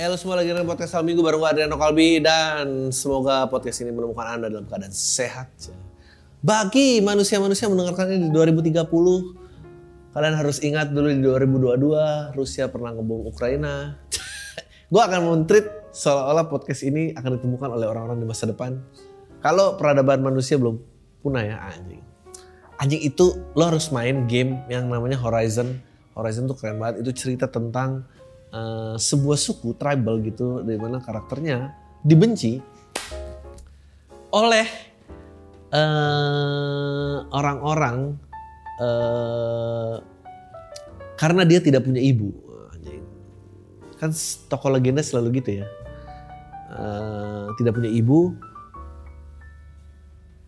Halo semua lagi dengan podcast Al Minggu bareng gue Adriano Kalbi dan semoga podcast ini menemukan Anda dalam keadaan sehat. Bagi manusia-manusia mendengarkannya di 2030, kalian harus ingat dulu di 2022 Rusia pernah ngebom Ukraina. gue akan mentrit seolah-olah podcast ini akan ditemukan oleh orang-orang di masa depan. Kalau peradaban manusia belum punah ya anjing. Anjing itu lo harus main game yang namanya Horizon. Horizon tuh keren banget. Itu cerita tentang uh, sebuah suku tribal gitu dari mana karakternya dibenci oleh uh, orang-orang uh, karena dia tidak punya ibu. Kan tokoh legenda selalu gitu ya. Uh, tidak punya ibu.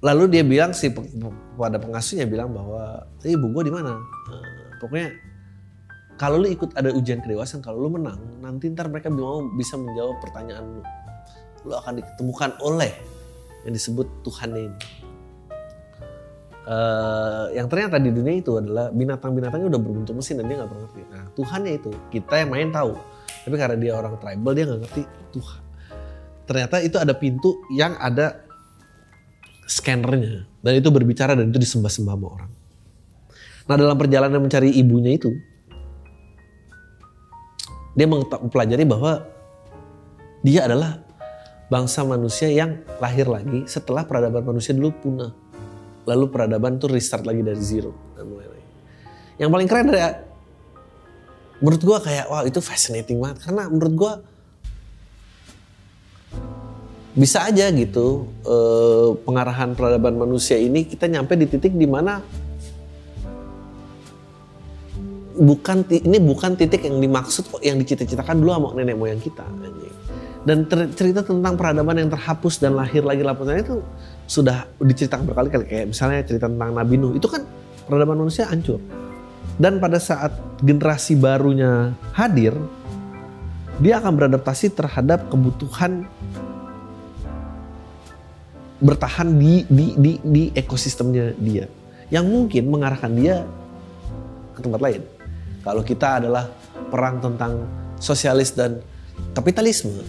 Lalu dia bilang si pada pengasuhnya bilang bahwa ibu gue di mana? Uh, pokoknya kalau lu ikut ada ujian kedewasaan, kalau lu menang, nanti ntar mereka mau bisa menjawab pertanyaan lu. Lu akan ditemukan oleh yang disebut Tuhan ini. Uh, yang ternyata di dunia itu adalah binatang-binatangnya udah berbentuk mesin dan dia nggak pernah ngerti. Nah Tuhannya itu kita yang main tahu, tapi karena dia orang tribal dia nggak ngerti Tuhan. Ternyata itu ada pintu yang ada scannernya dan itu berbicara dan itu disembah-sembah sama orang. Nah dalam perjalanan mencari ibunya itu dia mempelajari bahwa dia adalah bangsa manusia yang lahir lagi setelah peradaban manusia dulu punah. Lalu peradaban tuh restart lagi dari zero dan mulai lagi. Yang paling keren adalah menurut gue kayak wah itu fascinating banget karena menurut gue bisa aja gitu eh, pengarahan peradaban manusia ini kita nyampe di titik di mana bukan ini bukan titik yang dimaksud kok yang dicita-citakan dulu sama nenek moyang kita dan cerita tentang peradaban yang terhapus dan lahir lagi lapisannya itu sudah diceritakan berkali-kali. Kayak misalnya cerita tentang Nabi Nuh itu kan peradaban manusia hancur. Dan pada saat generasi barunya hadir dia akan beradaptasi terhadap kebutuhan bertahan di di di, di ekosistemnya dia. Yang mungkin mengarahkan dia ke tempat lain kalau kita adalah perang tentang sosialis dan kapitalisme,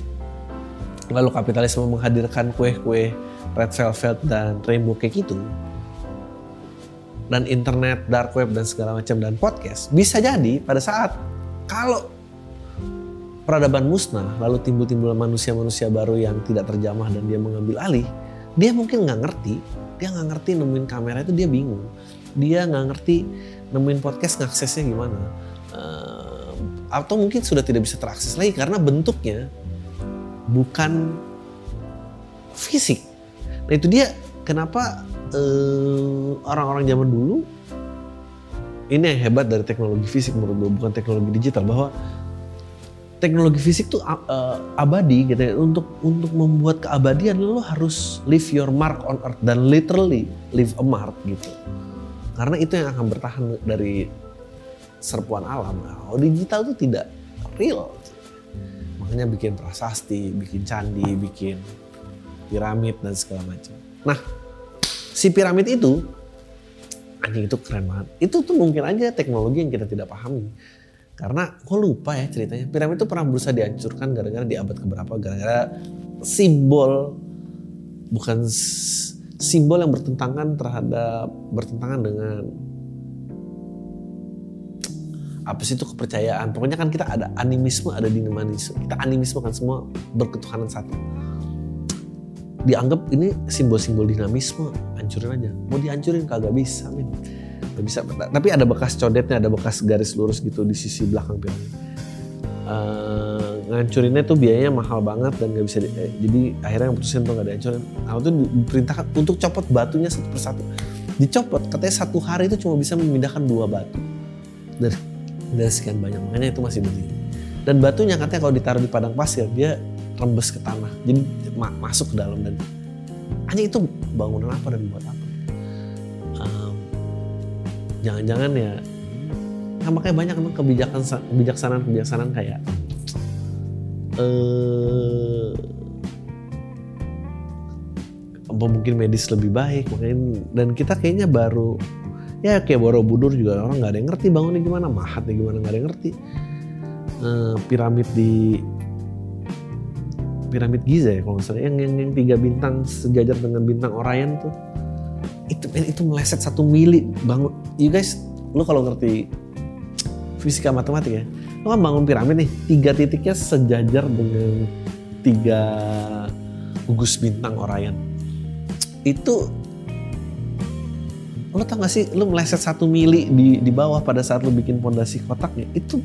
lalu kapitalisme menghadirkan kue-kue red velvet dan rainbow cake itu, dan internet, dark web dan segala macam dan podcast, bisa jadi pada saat kalau peradaban musnah, lalu timbul-timbul manusia-manusia baru yang tidak terjamah dan dia mengambil alih, dia mungkin nggak ngerti, dia nggak ngerti nemuin kamera itu dia bingung, dia nggak ngerti nemuin podcast ngaksesnya gimana uh, atau mungkin sudah tidak bisa terakses lagi karena bentuknya bukan fisik nah itu dia kenapa uh, orang-orang zaman dulu ini yang hebat dari teknologi fisik menurut gue bukan teknologi digital bahwa teknologi fisik tuh uh, abadi gitu ya. Untuk untuk membuat keabadian lo harus leave your mark on earth dan literally leave a mark gitu. Karena itu yang akan bertahan dari serpuan alam. Nah, digital itu tidak real. Makanya bikin prasasti, bikin candi, bikin piramid dan segala macam. Nah, si piramid itu anjing itu keren banget. Itu tuh mungkin aja teknologi yang kita tidak pahami. Karena gue lupa ya ceritanya. Piramid itu pernah berusaha dihancurkan gara-gara di abad keberapa gara-gara simbol bukan simbol yang bertentangan terhadap bertentangan dengan apa sih itu kepercayaan. Pokoknya kan kita ada animisme ada dinamisme. Kita animisme kan semua berketuhanan satu. Dianggap ini simbol-simbol dinamisme hancurin aja. Mau dihancurin kagak bisa min gak bisa. Tapi ada bekas codetnya ada bekas garis lurus gitu di sisi belakang piramid uh, ngancurinnya tuh biayanya mahal banget dan nggak bisa di, eh, jadi akhirnya yang putusin tuh nggak dihancurin nah itu diperintahkan untuk copot batunya satu persatu. Dicopot katanya satu hari itu cuma bisa memindahkan dua batu. Dari dari sekian banyak makanya itu masih berdiri dan batunya katanya kalau ditaruh di padang pasir dia rembes ke tanah. Jadi ma masuk ke dalam dan Anjing itu bangunan apa dan buat apa? Um, jangan-jangan ya, nah makanya banyak emang kebijakan kebijaksanaan kebijaksanaan kayak eh apa mungkin medis lebih baik makanya dan kita kayaknya baru ya kayak Borobudur juga orang nggak ada yang ngerti bangunnya gimana mahatnya gimana nggak ada yang ngerti. Uh, piramid di piramid Giza ya kalau misalnya yang, yang yang tiga bintang sejajar dengan bintang Orion tuh. Itu itu meleset satu mili bangun. You guys lu kalau ngerti fisika matematika ya lu kan bangun piramid nih. Tiga titiknya sejajar dengan tiga gugus bintang Orion itu lo tau gak sih lo meleset satu mili di di bawah pada saat lo bikin pondasi kotaknya itu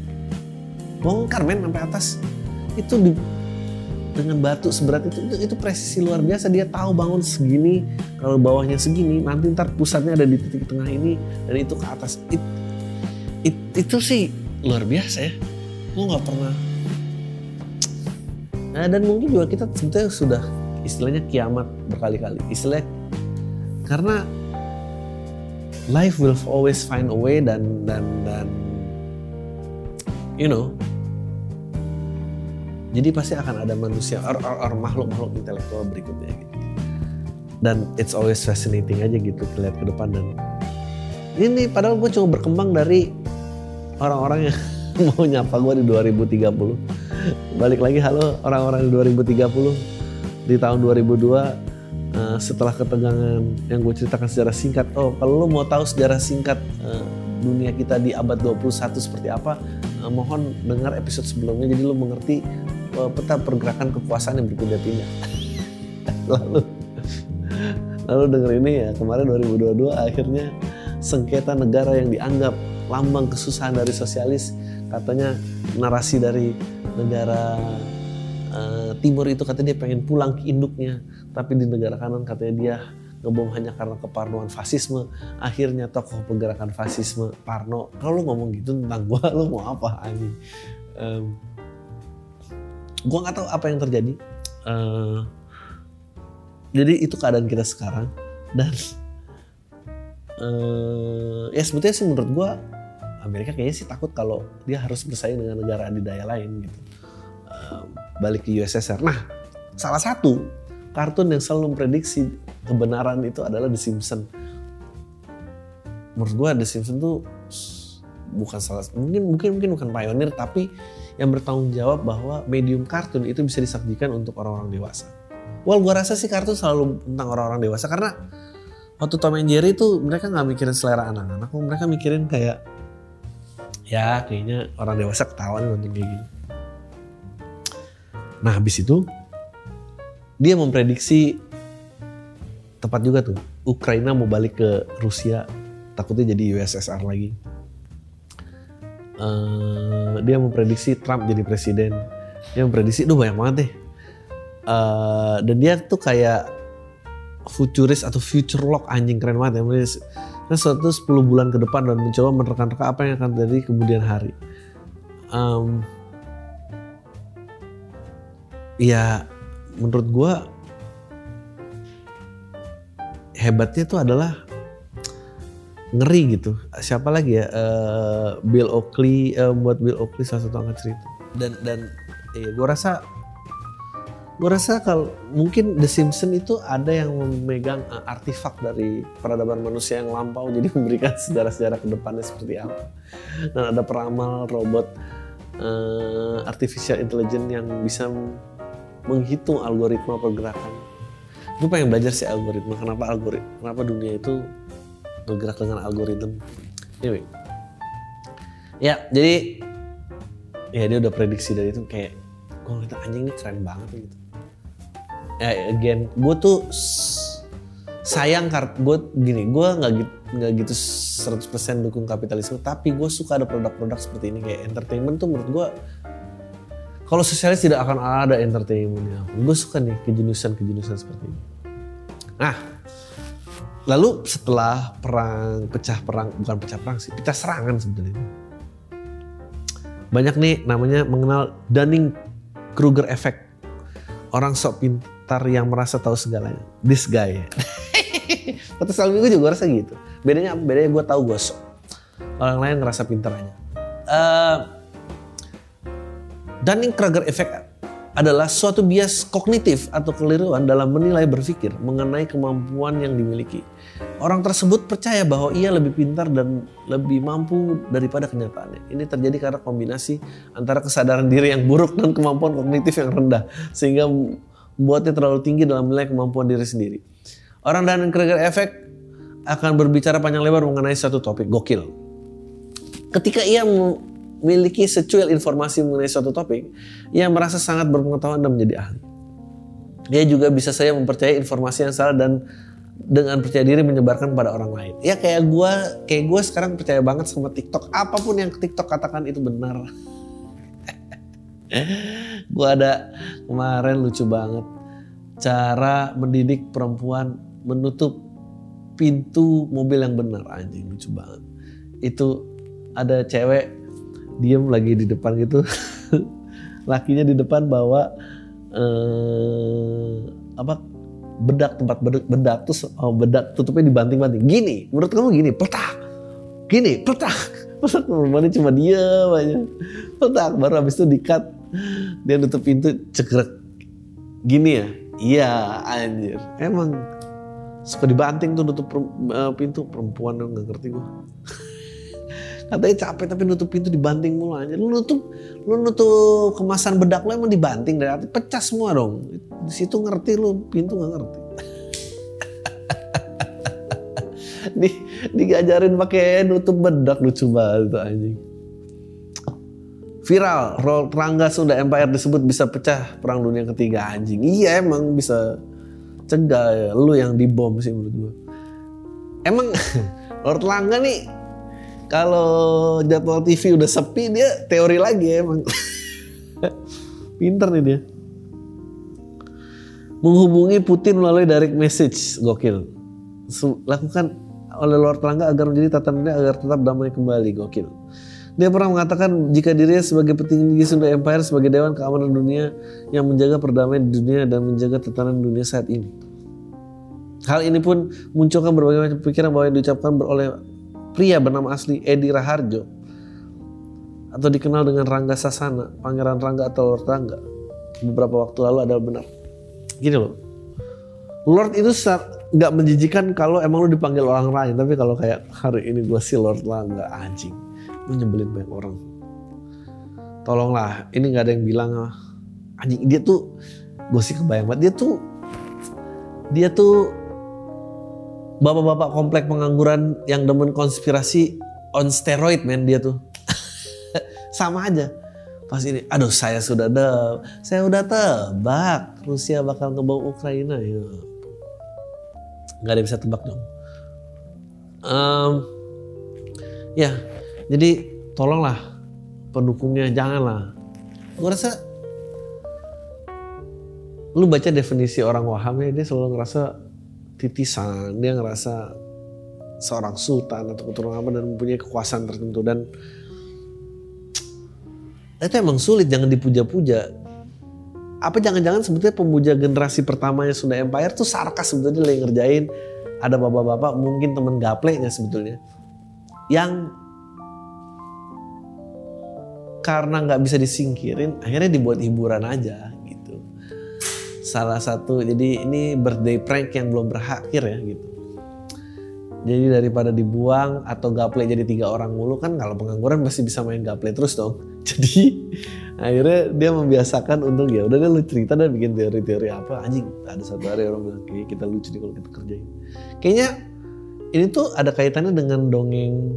bongkar men sampai atas. Itu di dengan batu seberat itu, itu itu presisi luar biasa. Dia tahu bangun segini kalau bawahnya segini nanti ntar pusatnya ada di titik tengah ini dan itu ke atas. It, it, itu sih luar biasa ya lo nggak pernah nah, dan mungkin juga kita sebetulnya sudah istilahnya kiamat berkali-kali. Istilah karena life will always find a way dan dan dan you know jadi pasti akan ada manusia or, or, or makhluk-makhluk intelektual berikutnya gitu. Dan it's always fascinating aja gitu lihat ke depan dan ini padahal gue cuma berkembang dari orang-orang yang mau nyapa gue di 2030. Balik lagi halo orang-orang di 2030 di tahun 2002 uh, eh, setelah ketegangan yang gue ceritakan secara singkat. Oh kalau lo mau tahu sejarah singkat uh, dunia kita di abad 21 seperti apa uh, mohon dengar episode sebelumnya. Jadi lo mengerti peta pergerakan kekuasaan yang berpindah-pindah. Lalu lalu denger ini ya kemarin 2022 akhirnya sengketa negara yang dianggap lambang kesusahan dari sosialis katanya narasi dari negara uh, timur itu katanya dia pengen pulang ke induknya tapi di negara kanan katanya dia ngebom hanya karena keparnoan fasisme. Akhirnya tokoh pergerakan fasisme Parno kalau lu ngomong gitu tentang gua lu mau apa anjing? Um, gua nggak tahu apa yang terjadi. Uh, jadi itu keadaan kita sekarang dan uh, ya sebetulnya sih menurut gua Amerika kayaknya sih takut kalau dia harus bersaing dengan negara adidaya lain gitu balik ke USSR. Nah, salah satu kartun yang selalu memprediksi kebenaran itu adalah The Simpsons. Menurut gue The Simpsons tuh bukan salah mungkin mungkin mungkin bukan pionir tapi yang bertanggung jawab bahwa medium kartun itu bisa disajikan untuk orang-orang dewasa. Well, gue rasa sih kartun selalu tentang orang-orang dewasa karena waktu Tom and Jerry itu mereka nggak mikirin selera anak-anak, mereka mikirin kayak ya kayaknya orang dewasa ketawa nih nonton kayak gini. Nah habis itu dia memprediksi tepat juga tuh Ukraina mau balik ke Rusia takutnya jadi USSR lagi. Uh, dia memprediksi Trump jadi presiden. Dia memprediksi, duh banyak banget deh. Uh, dan dia tuh kayak futuris atau future lock anjing keren banget ya. Nah, suatu 10 bulan ke depan dan mencoba menerka-nerka apa yang akan terjadi kemudian hari. Um, ya menurut gue hebatnya tuh adalah ngeri gitu. Siapa lagi ya? Uh, Bill Oakley uh, buat Bill Oakley salah satu angkat cerita. Dan dan ya gue rasa gue rasa kalau mungkin The Simpsons itu ada yang memegang uh, artefak dari peradaban manusia yang lampau jadi memberikan sejarah-sejarah ke depannya seperti apa. Dan ada peramal robot uh, artificial intelligence yang bisa menghitung algoritma pergerakan. Gue pengen belajar sih algoritma. Kenapa algoritma? Kenapa dunia itu bergerak dengan algoritma? Anyway. Ya, jadi ya dia udah prediksi dari itu kayak gue ngeliat anjing ini keren banget gitu. Ya, again, gue tuh sayang kart gue gini, gue nggak gitu nggak gitu 100% dukung kapitalisme, tapi gue suka ada produk-produk seperti ini kayak entertainment tuh menurut gue kalau sosialis tidak akan ada entertainmentnya. Gue suka nih kejeniusan-kejeniusan seperti ini. Nah, lalu setelah perang, pecah perang, bukan pecah perang sih, pecah serangan sebenarnya. Banyak nih namanya mengenal Dunning-Kruger effect. Orang sok pintar, pintar yang merasa tahu segalanya. This guy. Kata Salmi gue juga rasa gitu. Bedanya? Bedanya gue tahu gosok. Orang lain ngerasa pintar aja. Uh, Dunning-Kruger effect adalah suatu bias kognitif atau keliruan dalam menilai berpikir mengenai kemampuan yang dimiliki. Orang tersebut percaya bahwa ia lebih pintar dan lebih mampu daripada kenyataannya. Ini terjadi karena kombinasi antara kesadaran diri yang buruk dan kemampuan kognitif yang rendah sehingga membuatnya terlalu tinggi dalam menilai kemampuan diri sendiri. Orang dan Kruger Effect akan berbicara panjang lebar mengenai satu topik gokil. Ketika ia memiliki secuil informasi mengenai suatu topik, ia merasa sangat berpengetahuan dan menjadi ahli. Dia juga bisa saya mempercayai informasi yang salah dan dengan percaya diri menyebarkan pada orang lain. Ya kayak gue, kayak gue sekarang percaya banget sama TikTok. Apa pun yang TikTok katakan itu benar. gue ada kemarin lucu banget. Cara mendidik perempuan menutup pintu mobil yang benar. Anjing lucu banget. Itu ada cewek diem lagi di depan gitu. Lakinya di depan bawa eh, apa bedak tempat bedak, bedak terus oh, bedak tutupnya dibanting-banting. Gini menurut kamu gini petak gini petak petak perempuannya cuma diem aja. Petak baru habis itu dikat dia nutup pintu cekrek. Gini ya? Iya anjir. Emang suka dibanting tuh nutup eh, pintu. Perempuan nggak ngerti gue katanya capek tapi nutup pintu dibanting mulu aja lu nutup lu nutup kemasan bedak lu emang dibanting dari hati pecah semua dong. Di situ ngerti lu pintu nggak ngerti. Di digajarin pakai nutup bedak lucu banget tuh anjing viral roll Rangga Sunda Empire disebut bisa pecah perang dunia ketiga anjing iya emang bisa cegah ya lu yang dibom sih menurut gua emang Lord Langga nih kalau jadwal TV udah sepi dia teori lagi ya emang. Pinter nih dia. Menghubungi Putin melalui direct message, gokil. Lakukan oleh Lord Rangga agar menjadi tatanan agar tetap damai kembali, gokil. Dia pernah mengatakan jika dirinya sebagai petinggi Sunda Empire sebagai Dewan Keamanan Dunia yang menjaga perdamaian di dunia dan menjaga tatanan dunia saat ini. Hal ini pun munculkan berbagai macam pikiran bahwa yang diucapkan oleh pria bernama asli Edi Raharjo atau dikenal dengan Rangga Sasana, Pangeran Rangga atau Lord Rangga beberapa waktu lalu adalah benar. Gini loh, Lord itu nggak menjijikan kalau emang lu dipanggil orang lain, tapi kalau kayak hari ini gue si Lord Rangga anjing, nyebelin banyak orang. Tolonglah, ini nggak ada yang bilang ah, anjing dia tuh gue sih kebayang banget dia tuh dia tuh bapak-bapak komplek pengangguran yang demen konspirasi on steroid men dia tuh. Sama aja. Pas ini, aduh saya sudah de, saya udah tebak Rusia bakal ngebawa Ukraina ya. Gak ada yang bisa tebak dong. Um, ya, jadi tolonglah pendukungnya janganlah. Gue rasa lu baca definisi orang Waham ya dia selalu ngerasa titisan, dia ngerasa seorang sultan atau keturunan apa dan mempunyai kekuasaan tertentu dan itu emang sulit jangan dipuja-puja apa jangan-jangan sebetulnya pemuja generasi pertamanya Sunda Empire tuh sarkas sebetulnya yang ngerjain ada bapak-bapak mungkin temen gapleknya sebetulnya yang karena nggak bisa disingkirin akhirnya dibuat hiburan aja salah satu jadi ini birthday prank yang belum berakhir ya gitu. Jadi daripada dibuang atau gaple jadi tiga orang mulu kan kalau pengangguran masih bisa main gaple terus dong. Jadi akhirnya dia membiasakan untuk ya udah deh lu cerita dan bikin teori-teori apa. Anjing ada satu hari orang bilang kayak kita lucu nih kalau kita kerjain. Kayaknya ini tuh ada kaitannya dengan dongeng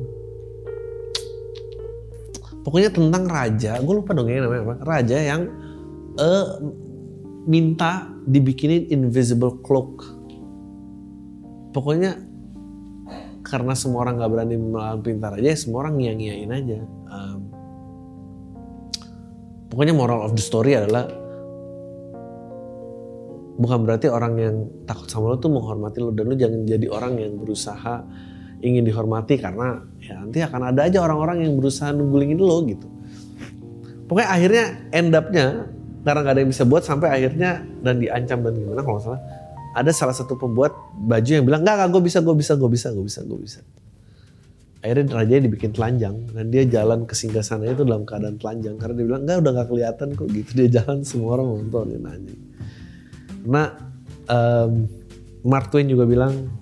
pokoknya tentang raja gue lupa dongengnya namanya apa raja yang uh, minta dibikinin invisible cloak. Pokoknya karena semua orang nggak berani melawan pintar aja, semua orang ngiang-ngiain aja. Um, pokoknya moral of the story adalah bukan berarti orang yang takut sama lo tuh menghormati lo dan lo jangan jadi orang yang berusaha ingin dihormati karena ya nanti akan ada aja orang-orang yang berusaha nunggulingin lo gitu. Pokoknya akhirnya end up-nya karena nggak ada yang bisa buat sampai akhirnya dan diancam dan gimana kalau salah ada salah satu pembuat baju yang bilang nggak nggak gue bisa gue bisa gue bisa gue bisa gue bisa. Akhirnya raja dibikin telanjang dan dia jalan ke singgah sana itu dalam keadaan telanjang karena dia bilang nggak udah nggak kelihatan kok gitu. Dia jalan semua orang nontonin anjing karena um, Mark Twain juga bilang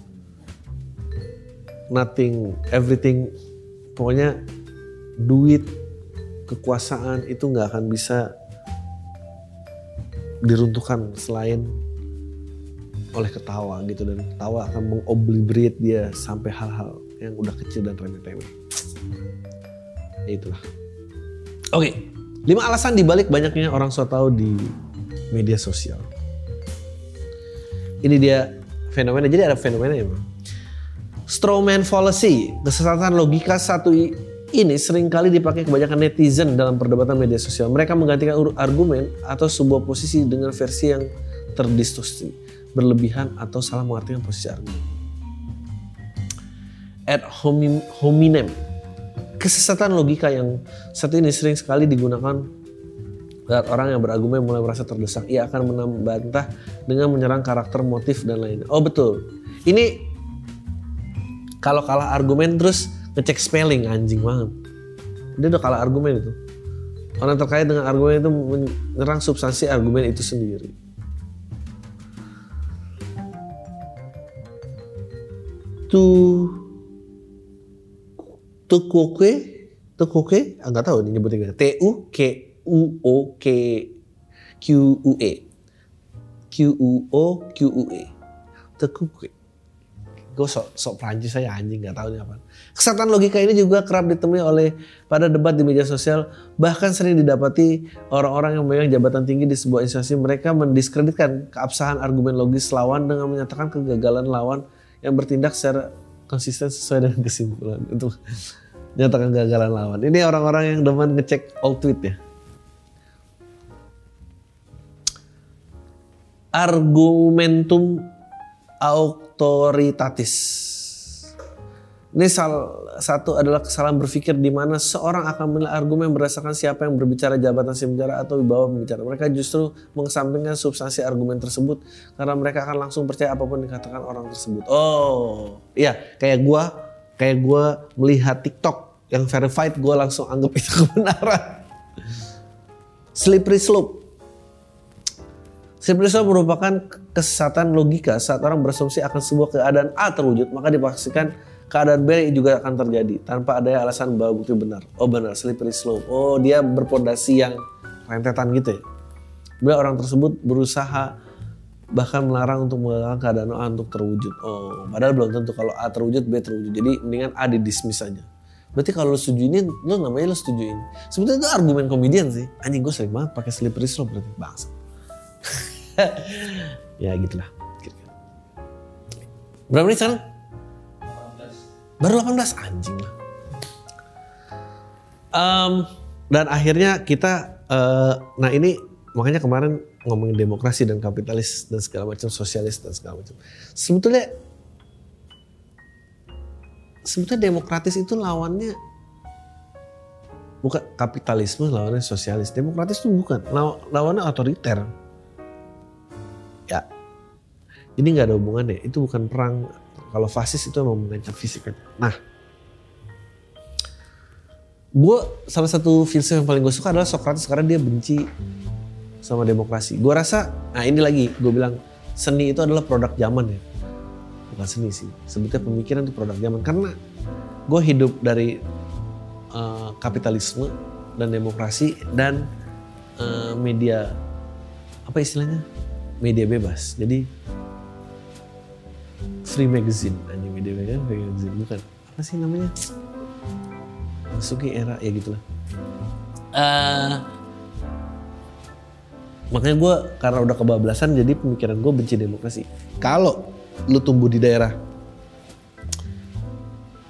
nothing everything pokoknya duit kekuasaan itu nggak akan bisa diruntuhkan selain oleh ketawa gitu dan ketawa akan mengobliterate dia sampai hal-hal yang udah kecil dan remeh-temeh. Ya itulah. Oke, lima alasan dibalik banyaknya orang so tau di media sosial. Ini dia fenomena. Jadi ada fenomena ya, bro. Strawman fallacy, kesesatan logika satu ini sering kali dipakai kebanyakan netizen dalam perdebatan media sosial. Mereka menggantikan argumen atau sebuah posisi dengan versi yang terdistorsi, berlebihan atau salah mengartikan posisi argumen. Ad hominem, kesesatan logika yang satu ini sering sekali digunakan saat orang yang berargumen mulai merasa terdesak. Ia akan menambah dengan menyerang karakter, motif, dan lainnya. Oh betul. Ini kalau kalah argumen terus ngecek spelling anjing banget. Dia udah kalah argumen itu. Orang terkait dengan argumen itu menyerang substansi argumen itu sendiri. Tu tukoke tukoke ah, nggak tahu ini nyebutnya T U K U O K Q U E. Q U O Q U E. Tukoke gue sok sok Prancis saya anjing nggak tahu ini apa. Kesatuan logika ini juga kerap ditemui oleh pada debat di media sosial, bahkan sering didapati orang-orang yang memegang jabatan tinggi di sebuah instansi mereka mendiskreditkan keabsahan argumen logis lawan dengan menyatakan kegagalan lawan yang bertindak secara konsisten sesuai dengan kesimpulan untuk menyatakan kegagalan lawan. Ini orang-orang yang demen ngecek all tweet ya. Argumentum autoritatis. Ini salah satu adalah kesalahan berpikir di mana seorang akan menilai argumen berdasarkan siapa yang berbicara jabatan si bicara atau bawah pembicara. Mereka justru mengesampingkan substansi argumen tersebut karena mereka akan langsung percaya apa pun dikatakan orang tersebut. Oh, iya kayak gua kayak gua melihat TikTok yang verified gua langsung anggap itu kebenaran. Slippery slope. Slope merupakan kesesatan logika saat orang berasumsi akan sebuah keadaan A terwujud maka dipastikan keadaan B juga akan terjadi tanpa ada alasan bahwa bukti benar. Oh benar, slippery slope. Oh dia berpondasi yang rentetan gitu ya. Bila orang tersebut berusaha bahkan melarang untuk mengatakan keadaan A untuk terwujud. Oh, padahal belum tentu kalau A terwujud, B terwujud. Jadi mendingan A didismiss aja. Berarti kalau lo setuju ini, lo namanya lo setuju ini. Sebetulnya itu argumen komedian sih. Anjing gue sering banget pakai slippery slope berarti bangsa. ya gitulah. Berapa menit sekarang? Baru 18 anjing lah. Um, dan akhirnya kita, uh, nah ini makanya kemarin ngomongin demokrasi dan kapitalis dan segala macam sosialis dan segala macam. Sebetulnya sebetulnya demokratis itu lawannya bukan kapitalisme lawannya sosialis. Demokratis itu bukan lawannya otoriter. Ini nggak ada hubungannya. Itu bukan perang kalau fasis itu emang mengancam fisik kan. Nah, gue salah satu filsuf yang paling gue suka adalah Socrates karena dia benci sama demokrasi. Gue rasa, nah ini lagi gue bilang seni itu adalah produk zaman ya. Bukan seni sih, sebetulnya pemikiran itu produk zaman. Karena gue hidup dari uh, kapitalisme dan demokrasi dan uh, media apa istilahnya media bebas. Jadi free magazine anjing kan free magazine bukan? Apa sih namanya? Masuki era ya gitulah uh, makanya gue karena udah kebablasan jadi pemikiran gue benci demokrasi. Kalau lu tumbuh di daerah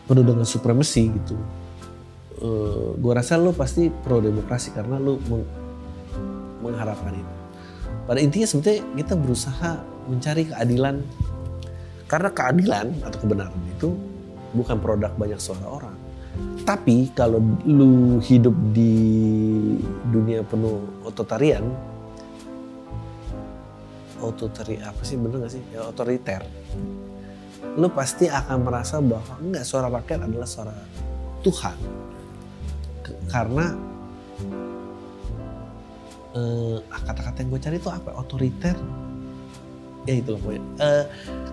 penuh dengan supremasi gitu uh, eh, gue rasa lu pasti pro demokrasi karena lu meng mengharapkan itu. Pada intinya sebetulnya kita berusaha mencari keadilan karena keadilan atau kebenaran itu bukan produk banyak suara orang. Tapi kalau lu hidup di dunia penuh otoritarian, otoritari apa sih bener gak sih? Ya otoriter. Lu pasti akan merasa bahwa enggak suara rakyat adalah suara Tuhan. Karena eh, kata-kata yang gue cari itu apa? Otoriter. Ya itu loh pokoknya. Eh,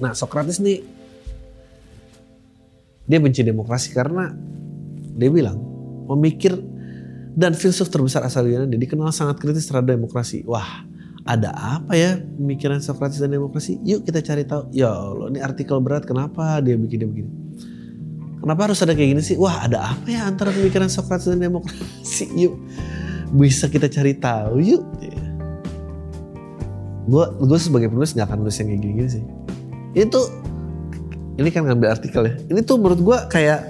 Nah Socrates nih dia benci demokrasi karena dia bilang pemikir dan filsuf terbesar asal Yunani dikenal sangat kritis terhadap demokrasi. Wah, ada apa ya pemikiran Socrates dan demokrasi? Yuk kita cari tahu. Ya Allah, ini artikel berat kenapa dia bikin dia begini? Kenapa harus ada kayak gini sih? Wah, ada apa ya antara pemikiran Socrates dan demokrasi? Yuk, bisa kita cari tahu yuk. Gue gue sebagai penulis nggak akan nulis yang kayak gini-gini sih. Itu ini kan ngambil artikel ya. Ini tuh menurut gue kayak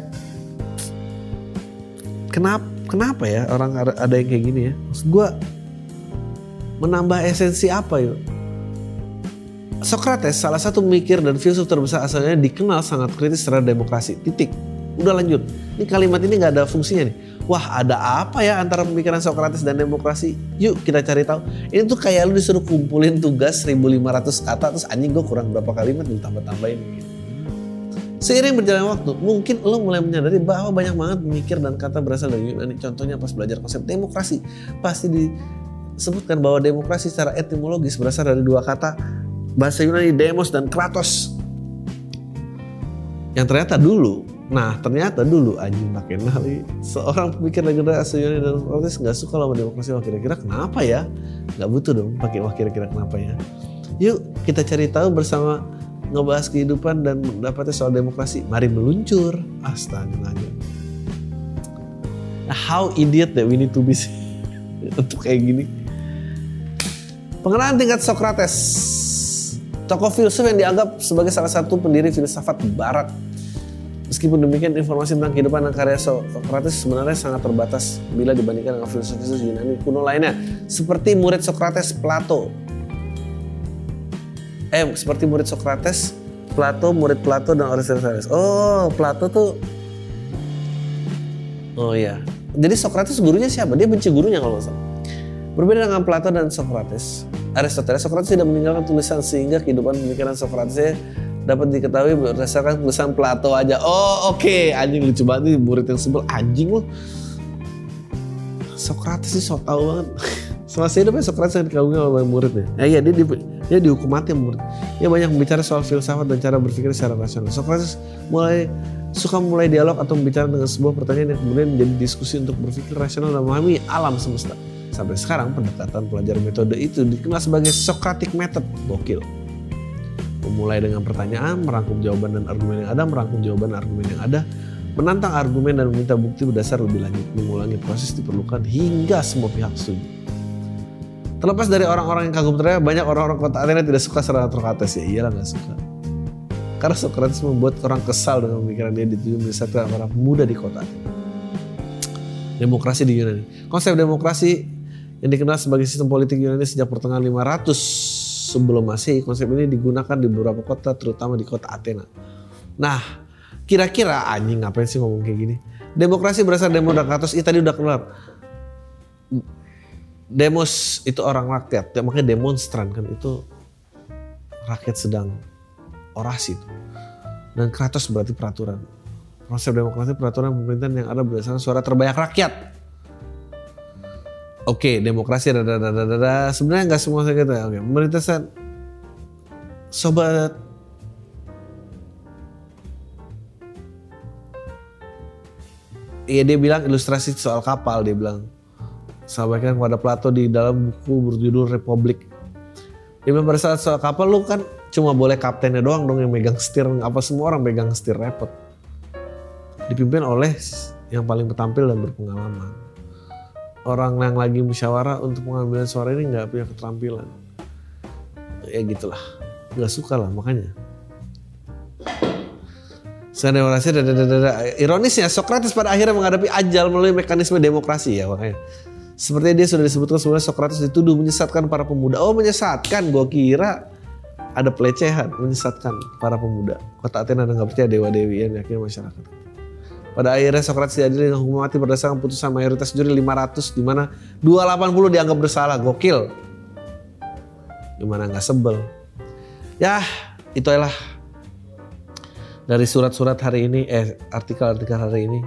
kenapa kenapa ya orang ada yang kayak gini ya? Maksud gue menambah esensi apa yuk? Socrates salah satu pemikir dan filsuf terbesar asalnya dikenal sangat kritis terhadap demokrasi. Titik. Udah lanjut. Ini kalimat ini nggak ada fungsinya nih. Wah ada apa ya antara pemikiran Socrates dan demokrasi? Yuk kita cari tahu. Ini tuh kayak lu disuruh kumpulin tugas 1500 kata terus anjing gue kurang berapa kalimat lu tambah-tambahin gitu. Seiring berjalannya waktu, mungkin lo mulai menyadari bahwa banyak banget mikir dan kata berasal dari Yunani. Contohnya pas belajar konsep demokrasi, pasti disebutkan bahwa demokrasi secara etimologis berasal dari dua kata bahasa Yunani demos dan kratos. Yang ternyata dulu, nah ternyata dulu anjing pakai seorang pemikir asal Yunani dan Kratos nggak suka sama demokrasi. Wah kira-kira kenapa ya? Nggak butuh dong pakai wah kira-kira kenapa ya? Yuk kita cari tahu bersama ngebahas kehidupan dan mendapatnya soal demokrasi. Mari meluncur. Astaga nanya. Nah, how idiot that we need to be untuk kayak gini. Pengenalan tingkat Socrates. Tokoh filsuf yang dianggap sebagai salah satu pendiri filsafat barat. Meskipun demikian informasi tentang kehidupan dan karya Socrates sebenarnya sangat terbatas bila dibandingkan dengan filsuf-filsuf Yunani kuno lainnya. Seperti murid Socrates Plato eh seperti murid Socrates, Plato, murid Plato dan Aristoteles. Oh, Plato tuh Oh iya. Jadi Socrates gurunya siapa? Dia benci gurunya kalau nggak salah. Berbeda dengan Plato dan Socrates, Aristoteles, Socrates tidak meninggalkan tulisan sehingga kehidupan pemikiran Socrates dapat diketahui berdasarkan tulisan Plato aja. Oh oke, okay. anjing lucu banget nih murid yang sebel anjing loh. Socrates sih so tau banget. Selama hidupnya Socrates yang dikagumi oleh muridnya. Ya iya dia, dia, dia dihukum mati murid. Dia banyak bicara soal filsafat dan cara berpikir secara rasional. Socrates mulai suka mulai dialog atau bicara dengan sebuah pertanyaan yang kemudian menjadi diskusi untuk berpikir rasional dan memahami alam semesta. Sampai sekarang pendekatan pelajar metode itu dikenal sebagai Socratic Method. Gokil. Memulai dengan pertanyaan, merangkum jawaban dan argumen yang ada, merangkum jawaban dan argumen yang ada, menantang argumen dan meminta bukti berdasar lebih lanjut, mengulangi proses diperlukan hingga semua pihak setuju. Terlepas dari orang-orang yang kagum ternyata banyak orang-orang kota Athena tidak suka serangan Socrates ya iyalah nggak suka. Karena Socrates membuat orang kesal dengan pemikiran dia dituju satu orang muda di kota Demokrasi di Yunani. Konsep demokrasi yang dikenal sebagai sistem politik Yunani sejak pertengahan 500 sebelum Masehi, konsep ini digunakan di beberapa kota terutama di kota Athena. Nah, kira-kira anjing ngapain sih ngomong kayak gini? Demokrasi berasal dari Demokratos, itu tadi udah keluar demos itu orang rakyat, ya, makanya demonstran kan itu rakyat sedang orasi itu. Dan kratos berarti peraturan. Konsep demokrasi peraturan pemerintahan yang ada berdasarkan suara terbanyak rakyat. Oke, demokrasi ada ada ada. Sebenarnya nggak semua saya kata. Oke, pemerintah sobat Iya dia bilang ilustrasi soal kapal dia bilang sampaikan kepada Plato di dalam buku berjudul Republik. Dia bilang pada saat soal kapal lu kan cuma boleh kaptennya doang dong yang megang setir, apa semua orang megang setir repot. Dipimpin oleh yang paling bertampil dan berpengalaman. Orang yang lagi musyawarah untuk pengambilan suara ini nggak punya keterampilan. ya gitulah nggak suka lah makanya Sekarang demokrasi, dadadadada. ironisnya Socrates pada akhirnya menghadapi ajal melalui mekanisme demokrasi ya makanya. Sepertinya dia sudah disebutkan sebelumnya Socrates dituduh menyesatkan para pemuda. Oh menyesatkan, gue kira ada pelecehan menyesatkan para pemuda. Kota Athena nggak percaya dewa dewi yang yakin masyarakat. Pada akhirnya Socrates diadili dengan hukuman mati berdasarkan putusan mayoritas juri 500 di mana 280 dianggap bersalah. Gokil. Gimana nggak sebel. Ya, itu adalah dari surat-surat hari ini, eh artikel-artikel hari ini.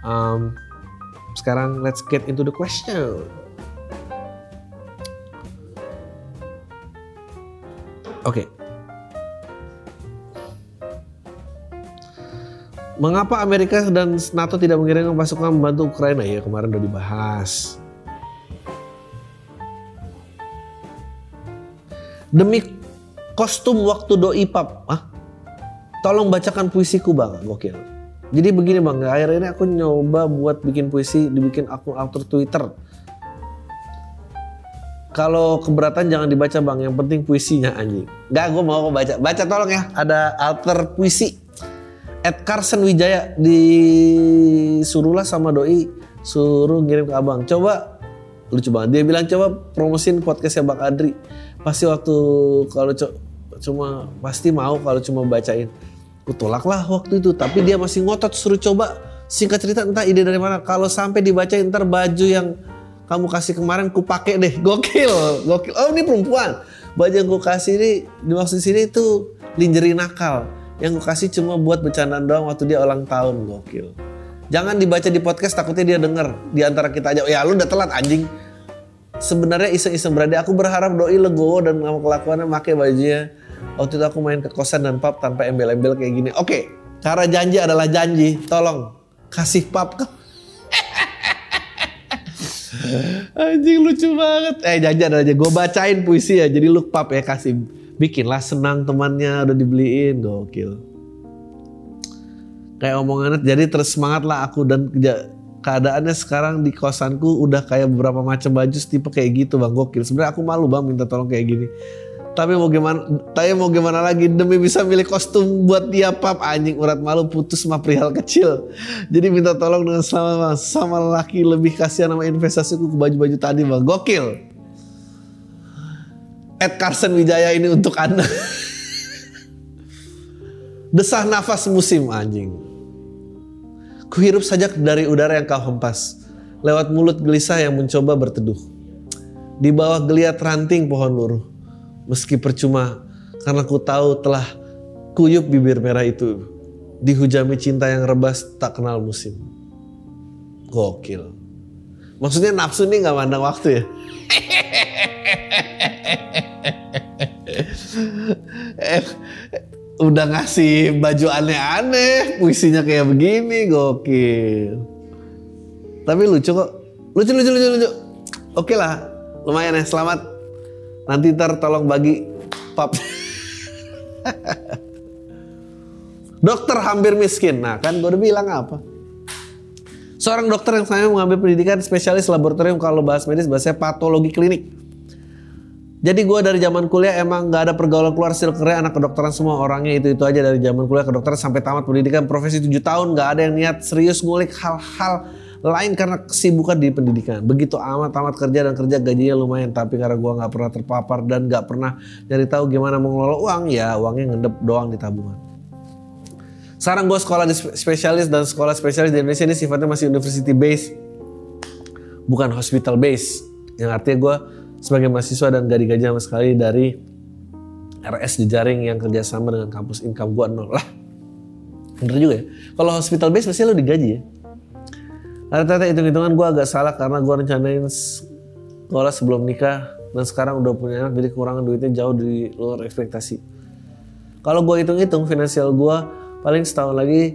Um, sekarang let's get into the question. Oke. Okay. Mengapa Amerika dan NATO tidak mengirimkan pasukan membantu Ukraina? Ya kemarin udah dibahas. Demi kostum waktu doi pap. Ah, tolong bacakan puisiku bang, gokil. Jadi begini bang, akhir ini aku nyoba buat bikin puisi, dibikin akun aktor Twitter. Kalau keberatan jangan dibaca bang, yang penting puisinya anjing. Gak, gue mau baca. Baca tolong ya, ada alter puisi. Ed Carson Wijaya disuruhlah sama doi suruh ngirim ke abang. Coba lucu banget. Dia bilang coba promosin podcastnya Bang Adri. Pasti waktu kalau co cuma pasti mau kalau cuma bacain. Kutolak lah waktu itu. Tapi dia masih ngotot suruh coba. Singkat cerita entah ide dari mana. Kalau sampai dibacain ntar baju yang kamu kasih kemarin ku pakai deh. Gokil, gokil. Oh ini perempuan. Baju yang ku kasih ini dimaksud sini itu lingerie nakal yang gue kasih cuma buat bercandaan doang waktu dia ulang tahun gokil jangan dibaca di podcast takutnya dia denger di antara kita aja ya lu udah telat anjing sebenarnya iseng-iseng berarti aku berharap doi legowo dan nama kelakuannya make bajunya waktu itu aku main ke kosan dan pub tanpa embel-embel kayak gini oke cara janji adalah janji tolong kasih pub ke Anjing lucu banget. Eh janji adalah aja. Gue bacain puisi ya. Jadi lu pub ya kasih bikinlah senang temannya udah dibeliin. Gokil. Kayak omongannya jadi terus semangat lah aku dan keadaannya sekarang di kosanku udah kayak beberapa macam baju tipe kayak gitu bang. Gokil. Sebenarnya aku malu bang minta tolong kayak gini. Tapi mau gimana tapi mau gimana lagi? Demi bisa milih kostum buat dia pap. Anjing urat malu putus sama perihal kecil. Jadi minta tolong dengan sama sama laki lebih kasihan sama investasiku ke baju-baju tadi bang. Gokil Ed Carson Wijaya ini untuk Anda. Desah nafas musim anjing. Kuhirup saja dari udara yang kau hempas. Lewat mulut gelisah yang mencoba berteduh. Di bawah geliat ranting pohon luruh. Meski percuma karena ku tahu telah kuyup bibir merah itu. Dihujami cinta yang rebas tak kenal musim. Gokil. Maksudnya nafsu ini gak mandang waktu ya. eh, udah ngasih baju aneh-aneh, puisinya kayak begini, gokil. Tapi lucu kok, lucu lucu lucu lucu. Oke lah, lumayan ya, selamat. Nanti ntar tolong bagi pap. dokter hampir miskin, nah kan gue udah bilang apa? Seorang dokter yang saya mengambil pendidikan spesialis laboratorium kalau bahas medis bahasanya patologi klinik jadi gue dari zaman kuliah emang gak ada pergaulan keluar circle anak kedokteran semua orangnya itu itu aja dari zaman kuliah kedokteran sampai tamat pendidikan profesi 7 tahun gak ada yang niat serius ngulik hal-hal lain karena kesibukan di pendidikan. Begitu amat tamat kerja dan kerja gajinya lumayan tapi karena gue nggak pernah terpapar dan nggak pernah nyari tahu gimana mengelola uang ya uangnya ngendep doang di tabungan. Sekarang gue sekolah di spesialis dan sekolah spesialis di Indonesia ini sifatnya masih university base bukan hospital base yang artinya gue sebagai mahasiswa dan gak digaji sama sekali dari RS jaring yang kerjasama dengan kampus income gua nol lah bener juga ya kalau hospital base pasti lo digaji ya Rata-rata hitung-hitungan gue agak salah karena gue rencanain sekolah sebelum nikah dan sekarang udah punya anak jadi kekurangan duitnya jauh di luar ekspektasi. Kalau gue hitung-hitung finansial gue paling setahun lagi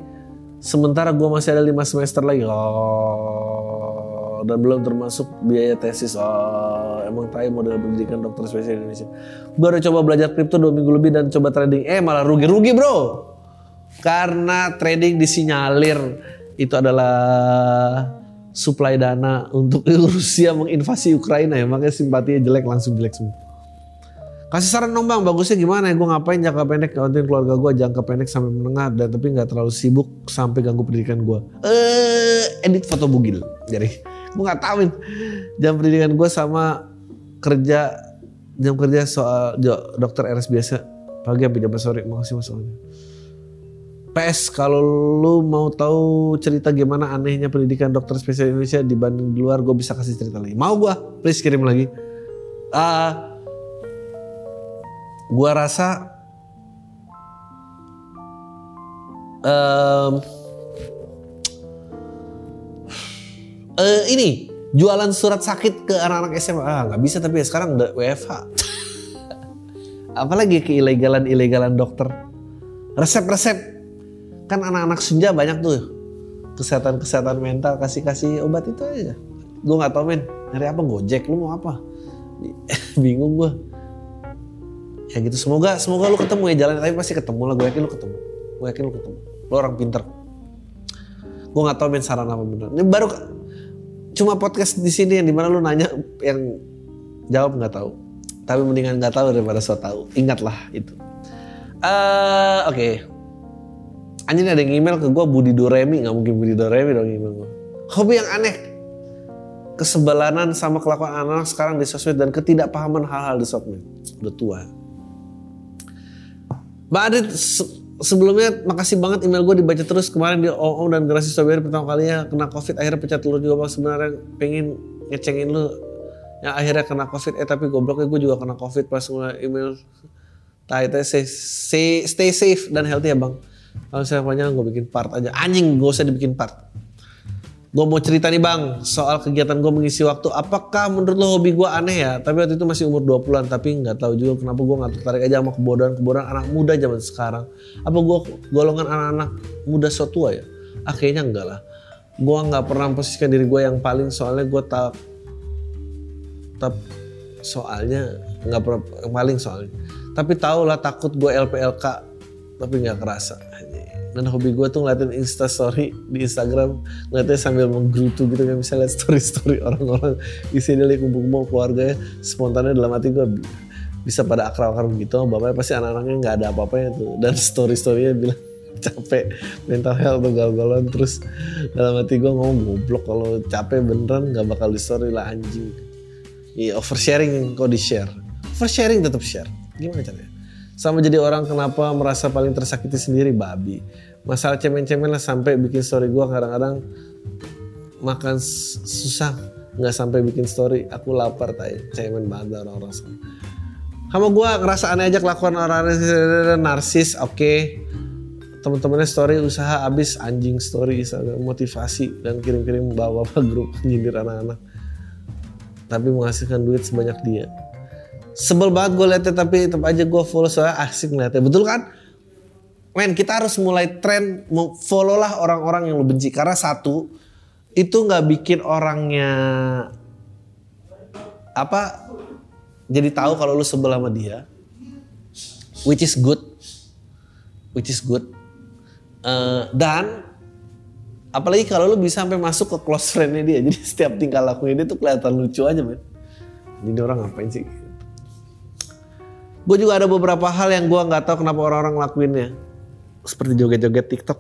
sementara gue masih ada lima semester lagi. Oh, dan belum termasuk biaya tesis. Oh, emang tai model pendidikan dokter spesialis Indonesia. Gue udah coba belajar kripto dua minggu lebih dan coba trading, eh malah rugi-rugi bro. Karena trading disinyalir itu adalah supply dana untuk Rusia menginvasi Ukraina ya, makanya simpatinya jelek langsung jelek semua. Kasih saran dong bang, bagusnya gimana ya? Gue ngapain jangka pendek, ngawatin keluarga gue jangka pendek sampai menengah dan tapi nggak terlalu sibuk sampai ganggu pendidikan gue. Eh, edit foto bugil. Jadi gue nggak tahuin jam pendidikan gue sama kerja jam kerja soal dokter RS biasa pagi sampai jam sore. Makasih mas soalnya. PS kalau lu mau tahu cerita gimana anehnya pendidikan dokter spesial Indonesia dibanding di luar, gue bisa kasih cerita lagi. Mau gue, please kirim lagi. Ah, gua rasa em, eh, ini jualan surat sakit ke anak-anak SMA ah nggak bisa tapi ya sekarang udah WFH apalagi ke ilegalan ilegalan dokter. Resep-resep. Kan anak-anak senja banyak tuh. Kesehatan kesehatan mental kasih kasih obat itu aja. Gue nggak tahu men. Nyari apa? Gojek lu mau apa? Bingung gue ya gitu semoga semoga lu ketemu ya jalan tapi pasti ketemu lah gue yakin lu ketemu. Gue yakin lu ketemu. Lu orang pinter. Gue nggak tahu men saran apa bener. Ini baru cuma podcast di sini yang di mana lu nanya yang jawab nggak tahu. Tapi mendingan nggak tahu daripada so tahu. Ingatlah itu. Eh oke. Anjing ada yang email ke gue Budi Doremi. Nggak mungkin Budi Doremi dong email gue hobi yang aneh. Kesebelanan sama kelakuan anak-anak sekarang di sosmed dan ketidakpahaman hal-hal di sosmed. Udah tua. Mbak Adit sebelumnya makasih banget email gue dibaca terus. Kemarin di OO dan Gerasi Strawberry pertama kalinya kena covid akhirnya pecah telur juga bang. Sebenarnya pengen ngecengin lu yang akhirnya kena covid. Eh tapi gobloknya gue juga kena covid pas mulai email. Tai stay, stay, stay safe dan healthy ya bang. Kalau saya panjang gue bikin part aja. Anjing gak usah dibikin part Gue mau cerita nih bang soal kegiatan gue mengisi waktu. Apakah menurut lo hobi gue aneh ya? Tapi waktu itu masih umur 20-an tapi nggak tahu juga kenapa gue nggak tertarik aja sama kebodohan-kebodohan anak muda zaman sekarang. Apa gue golongan anak-anak muda so tua ya? Ah kayaknya enggak lah. Gue nggak pernah posisikan diri gue yang paling soalnya gue tak tap soalnya nggak paling soalnya. Tapi tau lah takut gue LPLK tapi nggak kerasa. Dan hobi gue tuh ngeliatin Insta Story di Instagram ngeliatnya sambil menggerutu gitu kan bisa lihat story story orang-orang isinya lagi kumpul-kumpul keluarganya spontannya dalam hati gue bisa pada akrab-akrab gitu bapaknya pasti anak-anaknya nggak ada apa-apanya tuh. Dan story storynya bilang capek mental health tuh galau-galauan terus. Dalam hati gue ngomong goblok kalau capek beneran nggak bakal di story lah anjing. Iya oversharing kok di share oversharing tetap share. Gimana caranya sama jadi orang kenapa merasa paling tersakiti sendiri babi. Masalah cemen-cemen lah sampai bikin story gue kadang-kadang makan susah nggak sampai bikin story. Aku lapar tay cemen banget orang-orang sama gue ngerasa aneh aja kelakuan orang-orang narsis oke. Teman-temannya story usaha abis anjing story motivasi dan kirim-kirim bawa apa grup nyindir anak-anak. Tapi menghasilkan duit sebanyak dia sebel banget gue liatnya tapi tetap aja gue follow soalnya asik ngeliatnya. Betul kan? Men kita harus mulai tren follow lah orang-orang yang lu benci. Karena satu itu nggak bikin orangnya apa jadi tahu kalau lu sebel sama dia which is good. Which is good. Eh, dan apalagi kalau lu bisa sampai masuk ke close friendnya dia. Jadi setiap tingkah lakunya dia tuh kelihatan lucu aja men. Jadi orang ngapain sih gue juga ada beberapa hal yang gue nggak tahu kenapa orang-orang ngelakuinnya. Seperti joget-joget TikTok.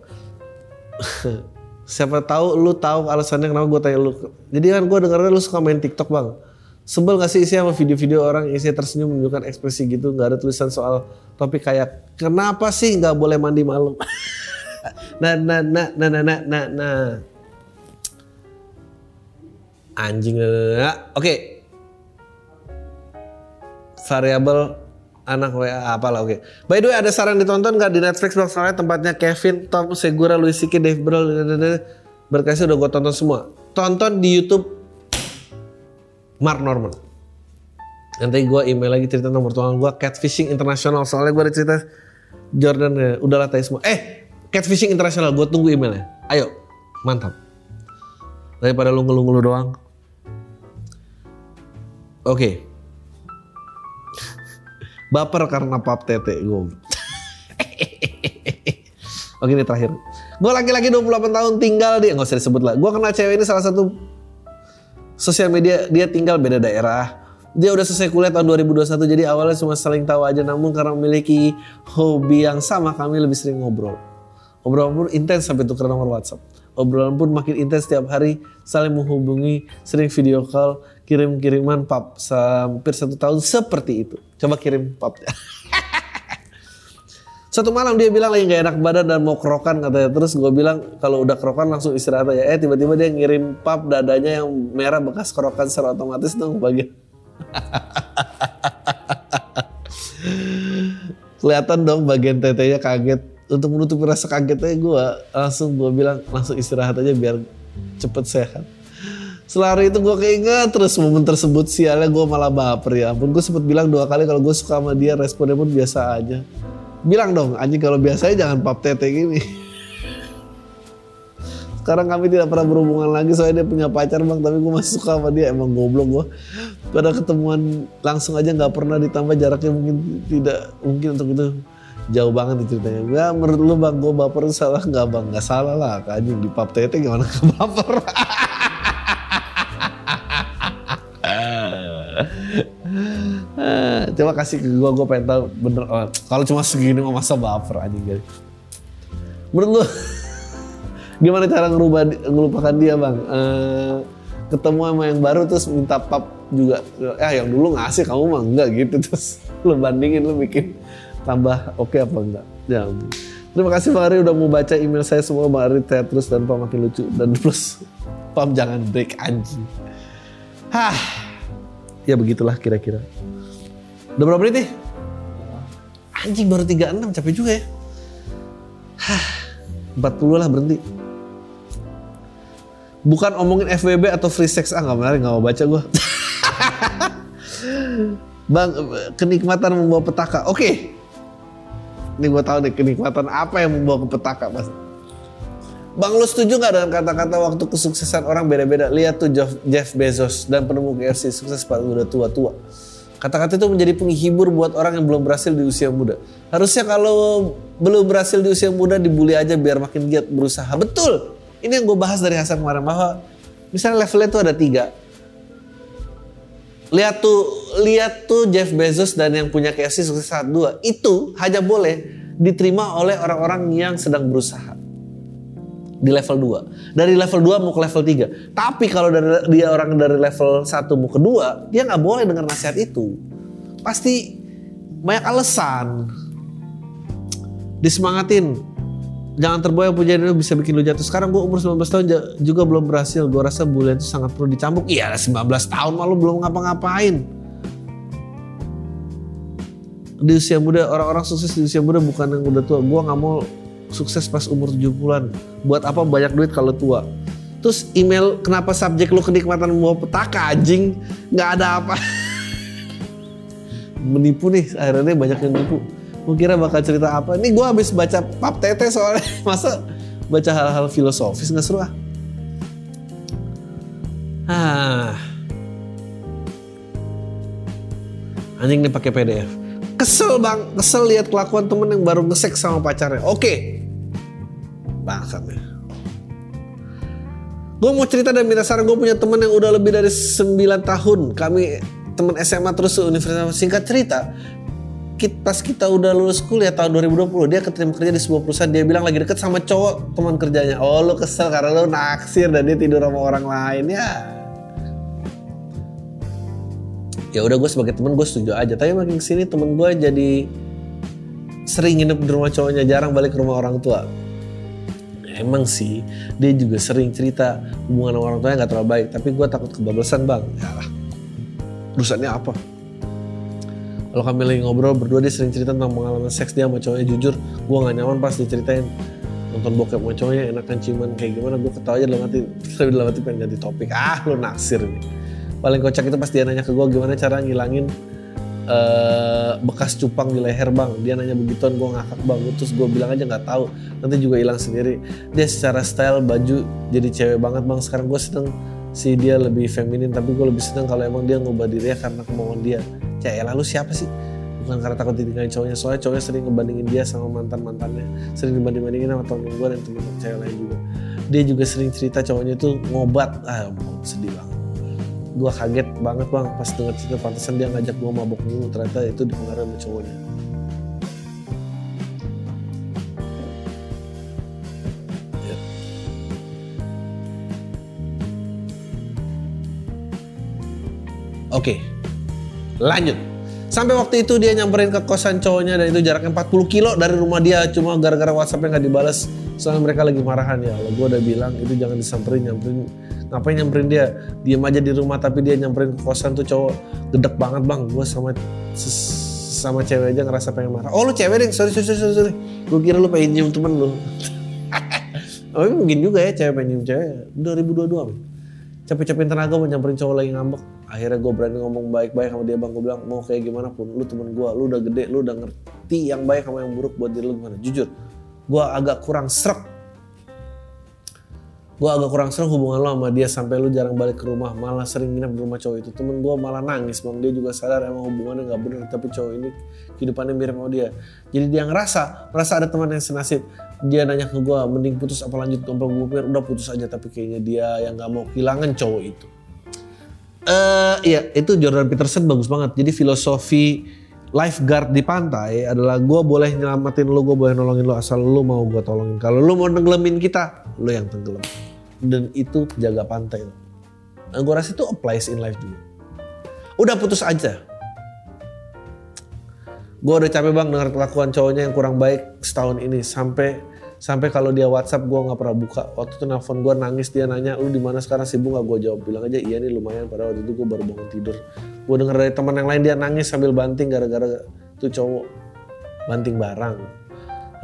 Siapa tahu lu tahu alasannya kenapa gue tanya lu. Jadi kan gue dengarnya lu suka main TikTok bang. Sebel gak sih isi sama video-video orang isinya tersenyum menunjukkan ekspresi gitu nggak ada tulisan soal topik kayak kenapa sih nggak boleh mandi malam? Nah nah nah nah nah nah nah, nah. anjing nah. oke. Variabel anak WA apalah oke. By the way ada saran ditonton nggak di Netflix bang soalnya tempatnya Kevin, Tom Segura, Luis C.K. Dave Grohl, berkasnya udah gue tonton semua. Tonton di YouTube Mark Norman. Nanti gue email lagi cerita nomor tuangan gue Catfishing International soalnya gue ada cerita Jordan ya udahlah tadi semua. Eh Catfishing International gue tunggu emailnya. Ayo mantap. Daripada lu ngeluh-ngeluh doang. Oke. Baper karena pap tete gue. Oke ini terakhir. Gue laki-laki 28 tahun tinggal di nggak usah disebut lah. Gue kenal cewek ini salah satu sosial media dia tinggal beda daerah. dia udah selesai kuliah tahun 2021 jadi awalnya cuma saling tahu aja namun karena memiliki hobi yang sama kami lebih sering ngobrol. Pun intens sampai tukar nomor WhatsApp. Obrolan pun makin intens setiap hari saling menghubungi, sering video call, kirim-kiriman pap hampir satu tahun seperti itu. Coba kirim pap. Satu malam dia bilang lagi gak enak badan dan mau kerokan katanya. Terus gue bilang kalau udah kerokan langsung istirahat aja. Eh tiba-tiba dia ngirim pap dadanya yang merah bekas kerokan secara otomatis dong bagian. Kelihatan dong bagian tetenya kaget. Untuk menutupi rasa kagetnya gue langsung gue bilang langsung istirahat aja biar cepet sehat. Selari itu gue keinget terus momen tersebut sialnya gue malah baper ya ampun. Gue sempet bilang dua kali kalau gue suka sama dia responnya pun biasa aja. Bilang dong anjing kalau biasanya jangan pap tete gini. Sekarang kami tidak pernah berhubungan lagi soalnya dia punya pacar bang tapi gue masih suka sama dia. Emang goblok gue pada ketemuan langsung aja nggak pernah ditambah jaraknya mungkin tidak mungkin untuk itu jauh banget ceritanya. Ya menurut lu bang gue baper salah nggak bang? Nggak salah lah anjing. Di pap tete gimana ke baper? Coba kasih ke gue gue pengen tahu bener oh, kalau cuma segini mau masa baper aja gitu menurut lu gimana cara ngerubah ngelupakan dia bang? Uh, ketemu sama yang baru terus minta pap juga. Ya yang dulu ngasih kamu mah enggak gitu. Terus lu bandingin lu bikin tambah oke okay apa enggak ya terima kasih Bang Ari udah mau baca email saya semua Bang Ari terus dan Pam makin lucu dan plus Pam jangan break anjing hah ya begitulah kira-kira Udah berapa menit nih? Anjing baru 36 capek juga ya. Hah, 40 lah berhenti. Bukan omongin FWB atau free sex ah nggak menarik nggak mau baca gue. Bang, kenikmatan membawa petaka. Oke. Okay. Ini gue tahu nih kenikmatan apa yang membawa ke petaka mas. Bang lu setuju gak dengan kata-kata waktu kesuksesan orang beda-beda? Lihat tuh Jeff Bezos dan penemu KFC sukses pada udah tua-tua. Kata-kata itu menjadi penghibur buat orang yang belum berhasil di usia muda. Harusnya kalau belum berhasil di usia muda dibully aja biar makin giat berusaha. Betul. Ini yang gue bahas dari Hasan kemarin bahwa misalnya levelnya itu ada tiga. Lihat tuh, lihat tuh Jeff Bezos dan yang punya KFC sukses saat dua. Itu hanya boleh diterima oleh orang-orang yang sedang berusaha di level 2. Dari level 2 mau ke level 3. Tapi kalau dari dia orang dari level 1 mau ke 2, dia nggak boleh dengar nasihat itu. Pasti banyak alasan. Disemangatin. Jangan terboyong pujian itu bisa bikin lu jatuh. Sekarang gue umur 19 tahun juga belum berhasil. Gue rasa bulan itu sangat perlu dicambuk. Iya 19 tahun malu belum ngapa-ngapain. Di usia muda, orang-orang sukses di usia muda bukan yang udah tua. Gue nggak mau sukses pas umur 70-an. Buat apa banyak duit kalau tua? Terus email kenapa subjek lu kenikmatan mau petaka anjing? Nggak ada apa. Menipu nih, akhirnya banyak yang menipu. Gue kira bakal cerita apa. Ini gue habis baca pap tete soalnya. Masa baca hal-hal filosofis nggak seru ah? Ah. Anjing nih pakai PDF. Kesel bang, kesel lihat kelakuan temen yang baru ngesek sama pacarnya. Oke, bangsat ya. Gue mau cerita dan minta saran gue punya temen yang udah lebih dari 9 tahun. Kami temen SMA terus universitas singkat cerita. Pas kita udah lulus kuliah tahun 2020 dia keterima kerja di sebuah perusahaan dia bilang lagi deket sama cowok teman kerjanya. Oh lu kesel karena lu naksir dan dia tidur sama orang lain ya. Ya udah gue sebagai temen gue setuju aja. Tapi makin ke sini temen gue jadi sering nginep di rumah cowoknya jarang balik ke rumah orang tua emang sih dia juga sering cerita hubungan sama orang tuanya nggak terlalu baik tapi gue takut kebablasan bang ya lah urusannya apa kalau kami lagi ngobrol berdua dia sering cerita tentang pengalaman seks dia sama cowoknya. Jujur gue nggak nyaman pas diceritain. Nonton bokep sama cowoknya enakan ciuman kayak gimana gue ketawa aja dalam hati. Tapi dalam hati pengen ganti topik. Ah lu naksir nih. Paling kocak itu pas dia nanya ke gue gimana cara ngilangin uh, bekas cupang di leher bang? Dia nanya begituan gue ngakak bang. Terus gue bilang aja nggak tahu. Nanti juga hilang sendiri. Dia secara style baju jadi cewek banget bang. Sekarang gue seneng si dia lebih feminin tapi gue lebih seneng kalau emang dia ngubah dirinya karena kemauan dia cewek lalu siapa sih? Bukan karena takut ditinggalin cowoknya soalnya cowoknya sering ngebandingin dia sama mantan mantannya sering dibanding bandingin sama temen gue dan temen cewek lain juga. Dia juga sering cerita cowoknya itu ngobat. Ah sedih banget. Gue kaget banget bang pas denger cerita pantesan dia ngajak gue mabok dulu ternyata itu dipengaruhi sama cowoknya. Ya. Oke, lanjut. Sampai waktu itu dia nyamperin ke kosan cowoknya dan itu jaraknya 40 kilo dari rumah dia. Cuma gara-gara WhatsAppnya nggak dibalas soalnya mereka lagi marahan ya Allah gue udah bilang itu jangan disamperin nyamperin. Ngapain nyamperin dia? Diem aja di rumah tapi dia nyamperin ke kosan tuh cowok gedek banget bang gue sama sama cewek aja ngerasa pengen marah. Oh lu cewek deh sorry sorry sorry, sorry. gue kira lu pengen nyium temen lu. Oh mungkin juga ya cewek pengen nyium cewek. 2022 men capek-capekin tenaga mau nyamperin cowok lagi ngambek. Akhirnya gue berani ngomong baik-baik sama dia bang. Gue bilang mau kayak gimana pun lu temen gue lu udah gede lu udah ngerti yang baik sama yang buruk buat diri lu gimana. Jujur gue agak kurang serak. Gue agak kurang serak hubungan lo sama dia sampai lu jarang balik ke rumah malah sering nginep di rumah cowok itu. Temen gue malah nangis bang. Dia juga sadar emang hubungannya nggak bener tapi cowok ini kehidupannya mirip sama dia. Jadi dia ngerasa merasa ada teman yang senasib dia nanya ke gue mending putus apa lanjut ngobrol gue udah putus aja tapi kayaknya dia yang nggak mau kehilangan cowok itu eh uh, iya itu Jordan Peterson bagus banget jadi filosofi lifeguard di pantai adalah gue boleh nyelamatin lo, gue boleh nolongin lo asal lo mau gue tolongin. Kalau lo mau nenggelamin kita, lo yang tenggelam. Dan itu jaga pantai lo. Nah, gue rasa itu applies in life juga. Udah putus aja. Gue udah capek bang dengar kelakuan cowoknya yang kurang baik setahun ini sampai sampai kalau dia WhatsApp gue nggak pernah buka. Waktu itu nelfon gue nangis dia nanya lu di mana sekarang sibuk nggak gue jawab bilang aja iya nih lumayan pada waktu itu gue baru bangun tidur. Gue denger dari teman yang lain dia nangis sambil banting gara-gara tuh cowok banting barang.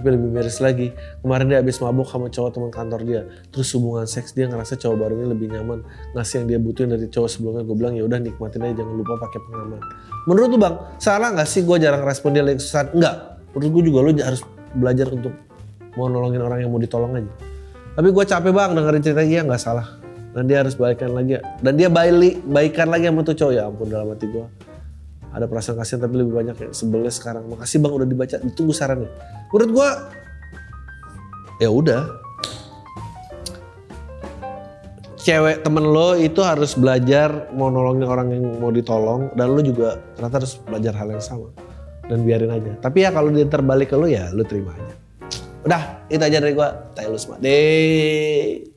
Tapi lebih miris lagi, kemarin dia habis mabuk sama cowok teman kantor dia. Terus hubungan seks dia ngerasa cowok baru ini lebih nyaman. Ngasih yang dia butuhin dari cowok sebelumnya. Gue bilang ya udah nikmatin aja jangan lupa pakai pengaman. Menurut lu bang, salah nggak sih gue jarang respon dia lagi susah? Enggak. Menurut gue juga lu harus belajar untuk mau nolongin orang yang mau ditolong aja. Tapi gue capek bang dengerin cerita dia nggak salah. Dan dia harus baikan lagi. Dan dia baik, baikan lagi sama tuh cowok ya ampun dalam hati gue. Ada perasaan kasihan tapi lebih banyak yang sebelnya sekarang. Makasih bang udah dibaca, ditunggu sarannya. Menurut gue ya udah. Cewek temen lo itu harus belajar mau nolongin orang yang mau ditolong dan lo juga ternyata harus belajar hal yang sama dan biarin aja. Tapi ya kalau dia terbalik ke lo ya lo terima aja. Udah, itu aja dari gue. Taylor Smart. Deh.